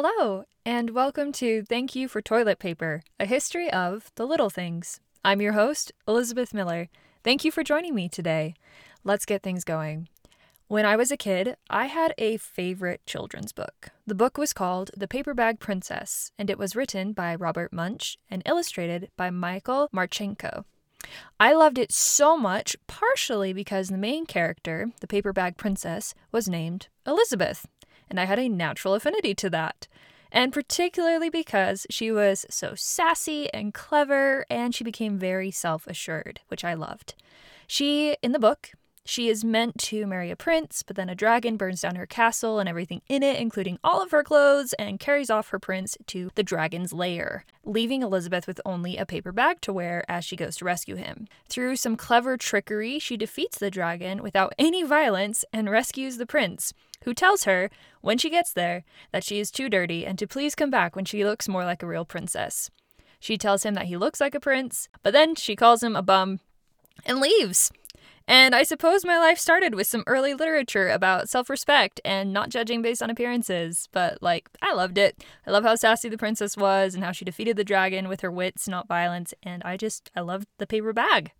Hello, and welcome to Thank You for Toilet Paper, a history of the little things. I'm your host, Elizabeth Miller. Thank you for joining me today. Let's get things going. When I was a kid, I had a favorite children's book. The book was called The Paper Bag Princess, and it was written by Robert Munsch and illustrated by Michael Martchenko. I loved it so much, partially because the main character, the paper bag princess, was named Elizabeth, and I had a natural affinity to that. And particularly because she was so sassy and clever, and she became very self assured, which I loved. She, in the book, she is meant to marry a prince, but then a dragon burns down her castle and everything in it, including all of her clothes, and carries off her prince to the dragon's lair, leaving Elizabeth with only a paper bag to wear as she goes to rescue him. Through some clever trickery, she defeats the dragon without any violence and rescues the prince, who tells her, when she gets there, that she is too dirty and to please come back when she looks more like a real princess. She tells him that he looks like a prince, but then she calls him a bum and leaves. And I suppose my life started with some early literature about self respect and not judging based on appearances. But, like, I loved it. I love how sassy the princess was and how she defeated the dragon with her wits, not violence. And I just, I loved the paper bag.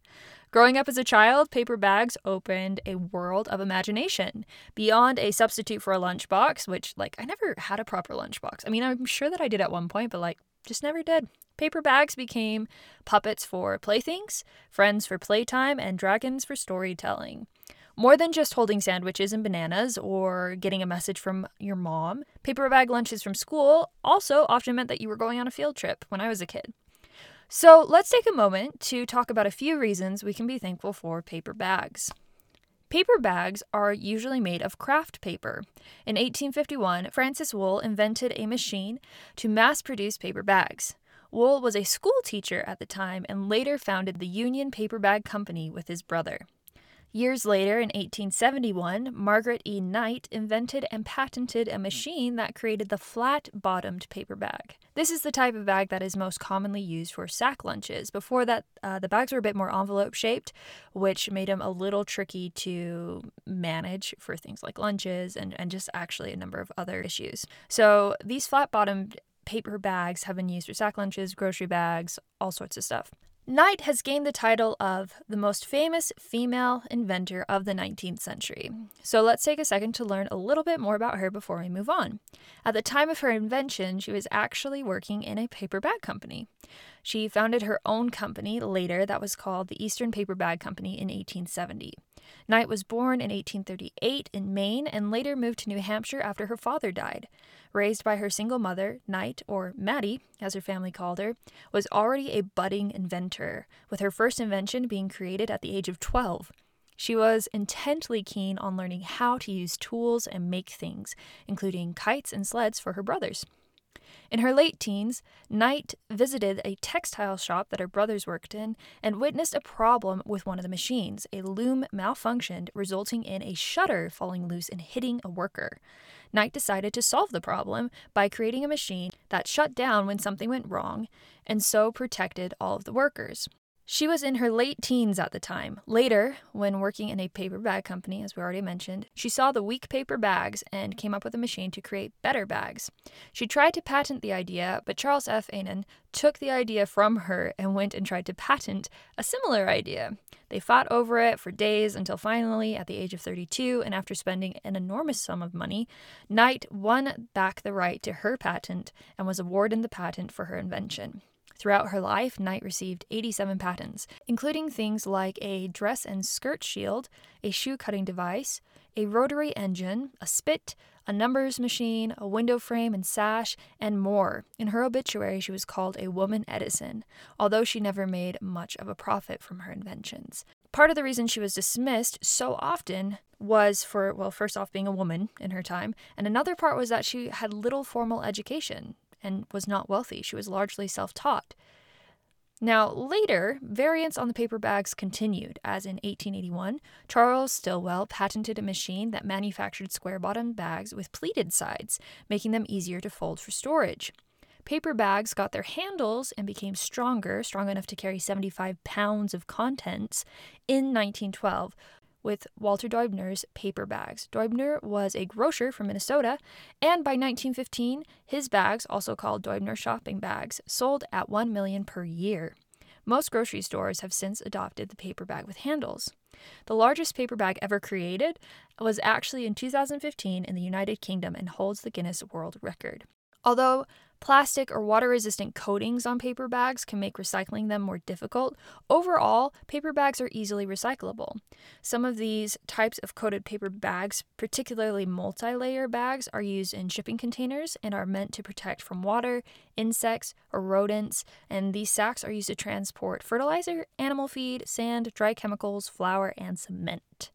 Growing up as a child, paper bags opened a world of imagination beyond a substitute for a lunchbox, which, like, I never had a proper lunchbox. I mean, I'm sure that I did at one point, but, like, just never did. Paper bags became puppets for playthings, friends for playtime, and dragons for storytelling. More than just holding sandwiches and bananas or getting a message from your mom, paper bag lunches from school also often meant that you were going on a field trip when I was a kid. So let's take a moment to talk about a few reasons we can be thankful for paper bags. Paper bags are usually made of kraft paper. In 1851, Francis Wolle invented a machine to mass produce paper bags. Wolle was a school teacher at the time and later founded the Union Paper Bag Company with his brother. Years later, in 1871, Margaret E. Knight invented and patented a machine that created the flat bottomed paper bag. This is the type of bag that is most commonly used for sack lunches. Before that, uh, the bags were a bit more envelope shaped, which made them a little tricky to manage for things like lunches and, and just actually a number of other issues. So, these flat bottomed paper bags have been used for sack lunches, grocery bags, all sorts of stuff. Knight has gained the title of the most famous female inventor of the 19th century. So let's take a second to learn a little bit more about her before we move on. At the time of her invention, she was actually working in a paper bag company. She founded her own company later that was called the Eastern Paper Bag Company in 1870. Knight was born in 1838 in Maine and later moved to New Hampshire after her father died. Raised by her single mother, Knight, or Mattie, as her family called her, was already a budding inventor, with her first invention being created at the age of 12. She was intently keen on learning how to use tools and make things, including kites and sleds for her brothers. In her late teens, Knight visited a textile shop that her brothers worked in and witnessed a problem with one of the machines. A loom malfunctioned, resulting in a shutter falling loose and hitting a worker. Knight decided to solve the problem by creating a machine that shut down when something went wrong and so protected all of the workers. She was in her late teens at the time. Later, when working in a paper bag company, as we already mentioned, she saw the weak paper bags and came up with a machine to create better bags. She tried to patent the idea, but Charles F. Annan took the idea from her and went and tried to patent a similar idea. They fought over it for days until finally, at the age of 32, and after spending an enormous sum of money, Knight won back the right to her patent and was awarded the patent for her invention. Throughout her life, Knight received 87 patents, including things like a dress and skirt shield, a shoe cutting device, a rotary engine, a spit, a numbers machine, a window frame and sash, and more. In her obituary, she was called a woman Edison, although she never made much of a profit from her inventions. Part of the reason she was dismissed so often was for, well, first off, being a woman in her time, and another part was that she had little formal education and was not wealthy. She was largely self taught. Now, later, variants on the paper bags continued, as in 1881, Charles Stilwell patented a machine that manufactured square bottomed bags with pleated sides, making them easier to fold for storage. Paper bags got their handles and became stronger, strong enough to carry 75 pounds of contents, in 1912, with Walter Deubener's paper bags. Deubener was a grocer from Minnesota, and by 1915, his bags, also called Deubener shopping bags, sold at 1 million per year. Most grocery stores have since adopted the paper bag with handles. The largest paper bag ever created was actually in 2015 in the United Kingdom and holds the Guinness World Record. Although plastic or water resistant coatings on paper bags can make recycling them more difficult, overall, paper bags are easily recyclable. Some of these types of coated paper bags, particularly multi layer bags, are used in shipping containers and are meant to protect from water, insects, or rodents. And these sacks are used to transport fertilizer, animal feed, sand, dry chemicals, flour, and cement.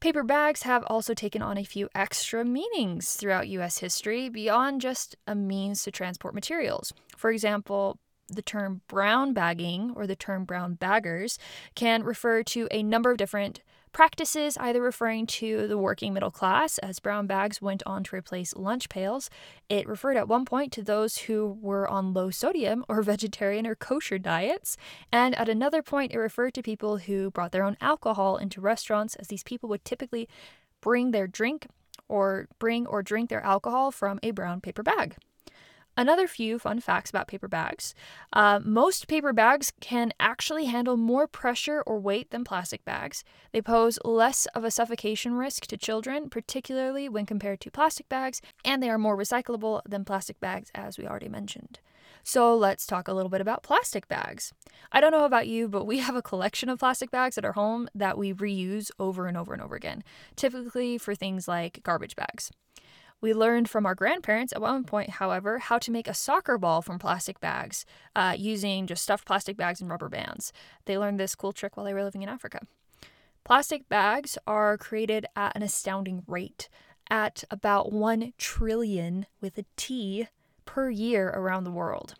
Paper bags have also taken on a few extra meanings throughout US history beyond just a means to transport materials. For example, the term brown bagging or the term brown baggers can refer to a number of different practices, either referring to the working middle class, as brown bags went on to replace lunch pails. It referred at one point to those who were on low sodium or vegetarian or kosher diets. And at another point, it referred to people who brought their own alcohol into restaurants, as these people would typically bring their drink or bring or drink their alcohol from a brown paper bag. Another few fun facts about paper bags. Uh, most paper bags can actually handle more pressure or weight than plastic bags. They pose less of a suffocation risk to children, particularly when compared to plastic bags, and they are more recyclable than plastic bags, as we already mentioned. So let's talk a little bit about plastic bags. I don't know about you, but we have a collection of plastic bags at our home that we reuse over and over and over again, typically for things like garbage bags. We learned from our grandparents at one point, however, how to make a soccer ball from plastic bags uh, using just stuffed plastic bags and rubber bands. They learned this cool trick while they were living in Africa. Plastic bags are created at an astounding rate, at about 1 trillion with a T per year around the world.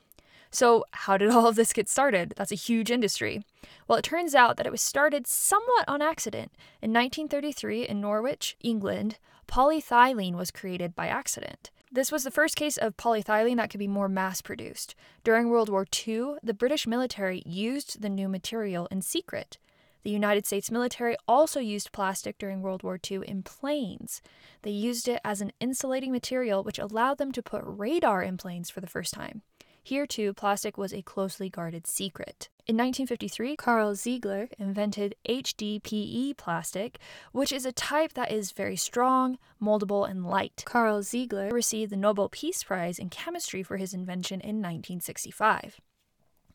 So, how did all of this get started? That's a huge industry. Well, it turns out that it was started somewhat on accident. In 1933, in Northwich, England, polyethylene was created by accident. This was the first case of polyethylene that could be more mass produced. During World War II, the British military used the new material in secret. The United States military also used plastic during World War II in planes. They used it as an insulating material, which allowed them to put radar in planes for the first time. Here, too, plastic was a closely guarded secret. In 1953, Karl Ziegler invented HDPE plastic, which is a type that is very strong, moldable, and light. Karl Ziegler received the Nobel Peace Prize in Chemistry for his invention in 1965.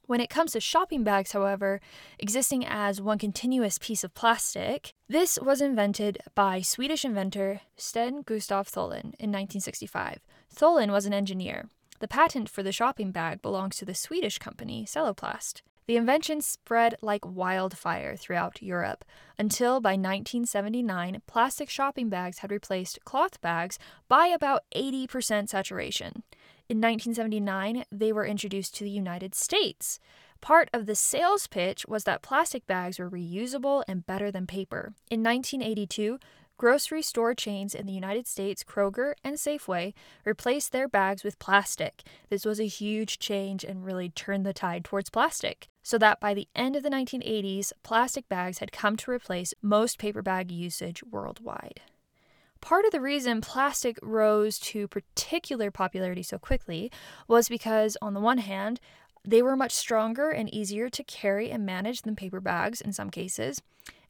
When it comes to shopping bags, however, existing as one continuous piece of plastic, this was invented by Swedish inventor Sten Gustaf Thulin in 1965. Thulin was an engineer. The patent for the shopping bag belongs to the Swedish company Celloplast. The invention spread like wildfire throughout Europe until by 1979, plastic shopping bags had replaced cloth bags by about 80% saturation. In 1979, they were introduced to the United States. Part of the sales pitch was that plastic bags were reusable and better than paper. In 1982, Grocery store chains in the United States, Kroger and Safeway, replaced their bags with plastic. This was a huge change and really turned the tide towards plastic. So that by the end of the 1980s, plastic bags had come to replace most paper bag usage worldwide. Part of the reason plastic rose to particular popularity so quickly was because, on the one hand, they were much stronger and easier to carry and manage than paper bags in some cases.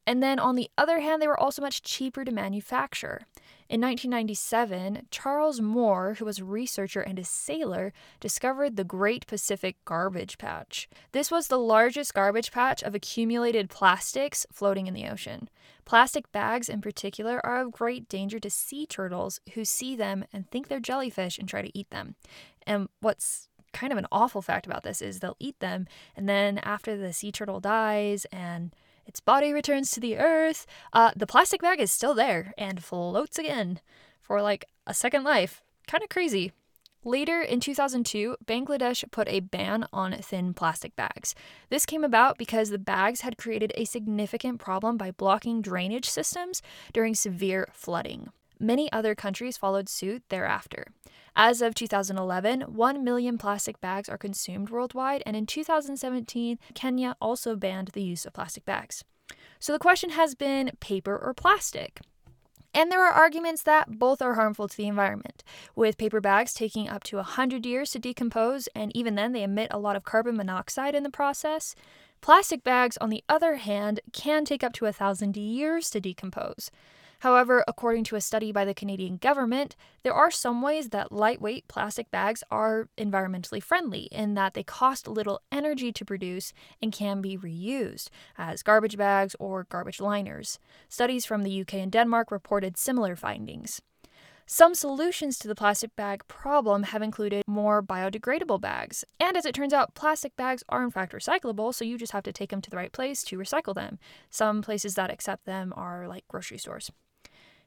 And then on the other hand, they were also much cheaper to manufacture. In 1997, Charles Moore, who was a researcher and a sailor, discovered the Great Pacific Garbage Patch. This was the largest garbage patch of accumulated plastics floating in the ocean. Plastic bags, in particular, are of great danger to sea turtles who see them and think they're jellyfish and try to eat them. And what's kind of an awful fact about this is they'll eat them, and then after the sea turtle dies and its body returns to the earth. Uh, the plastic bag is still there and floats again for like a second life. Kind of crazy. Later in 2002, Bangladesh put a ban on thin plastic bags. This came about because the bags had created a significant problem by blocking drainage systems during severe flooding. Many other countries followed suit thereafter. As of 2011, 1 million plastic bags are consumed worldwide, and in 2017, Kenya also banned the use of plastic bags. So the question has been paper or plastic? And there are arguments that both are harmful to the environment, with paper bags taking up to 100 years to decompose, and even then they emit a lot of carbon monoxide in the process. Plastic bags, on the other hand, can take up to 1,000 years to decompose. However, according to a study by the Canadian government, there are some ways that lightweight plastic bags are environmentally friendly in that they cost little energy to produce and can be reused as garbage bags or garbage liners. Studies from the UK and Denmark reported similar findings. Some solutions to the plastic bag problem have included more biodegradable bags. And as it turns out, plastic bags are in fact recyclable, so you just have to take them to the right place to recycle them. Some places that accept them are like grocery stores.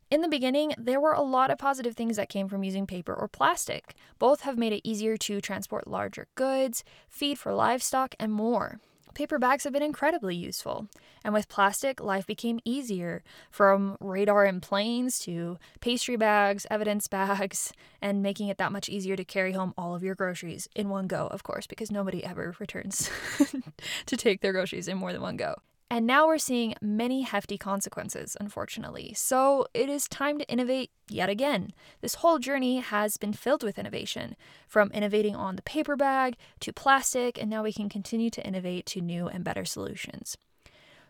In the beginning, there were a lot of positive things that came from using paper or plastic. Both have made it easier to transport larger goods, feed for livestock, and more. Paper bags have been incredibly useful. And with plastic, life became easier from radar in planes to pastry bags, evidence bags, and making it that much easier to carry home all of your groceries in one go, of course, because nobody ever returns to take their groceries in more than one go. And now we're seeing many hefty consequences, unfortunately. So it is time to innovate yet again. This whole journey has been filled with innovation, from innovating on the paper bag to plastic, and now we can continue to innovate to new and better solutions.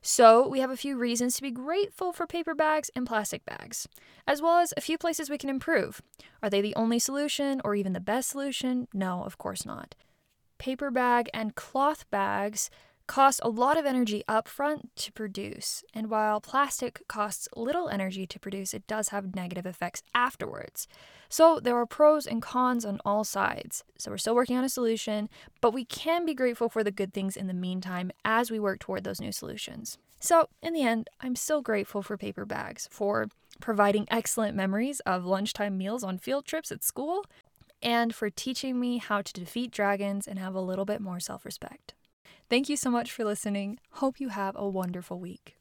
So, we have a few reasons to be grateful for paper bags and plastic bags, as well as a few places we can improve. Are they the only solution or even the best solution? No, of course not. Paper bag and cloth bags cost a lot of energy upfront to produce, and while plastic costs little energy to produce, it does have negative effects afterwards. So there are pros and cons on all sides. So we're still working on a solution, but we can be grateful for the good things in the meantime as we work toward those new solutions. So, in the end, I'm still grateful for paper bags, for providing excellent memories of lunchtime meals on field trips at school, and for teaching me how to defeat dragons and have a little bit more self respect. Thank you so much for listening. Hope you have a wonderful week.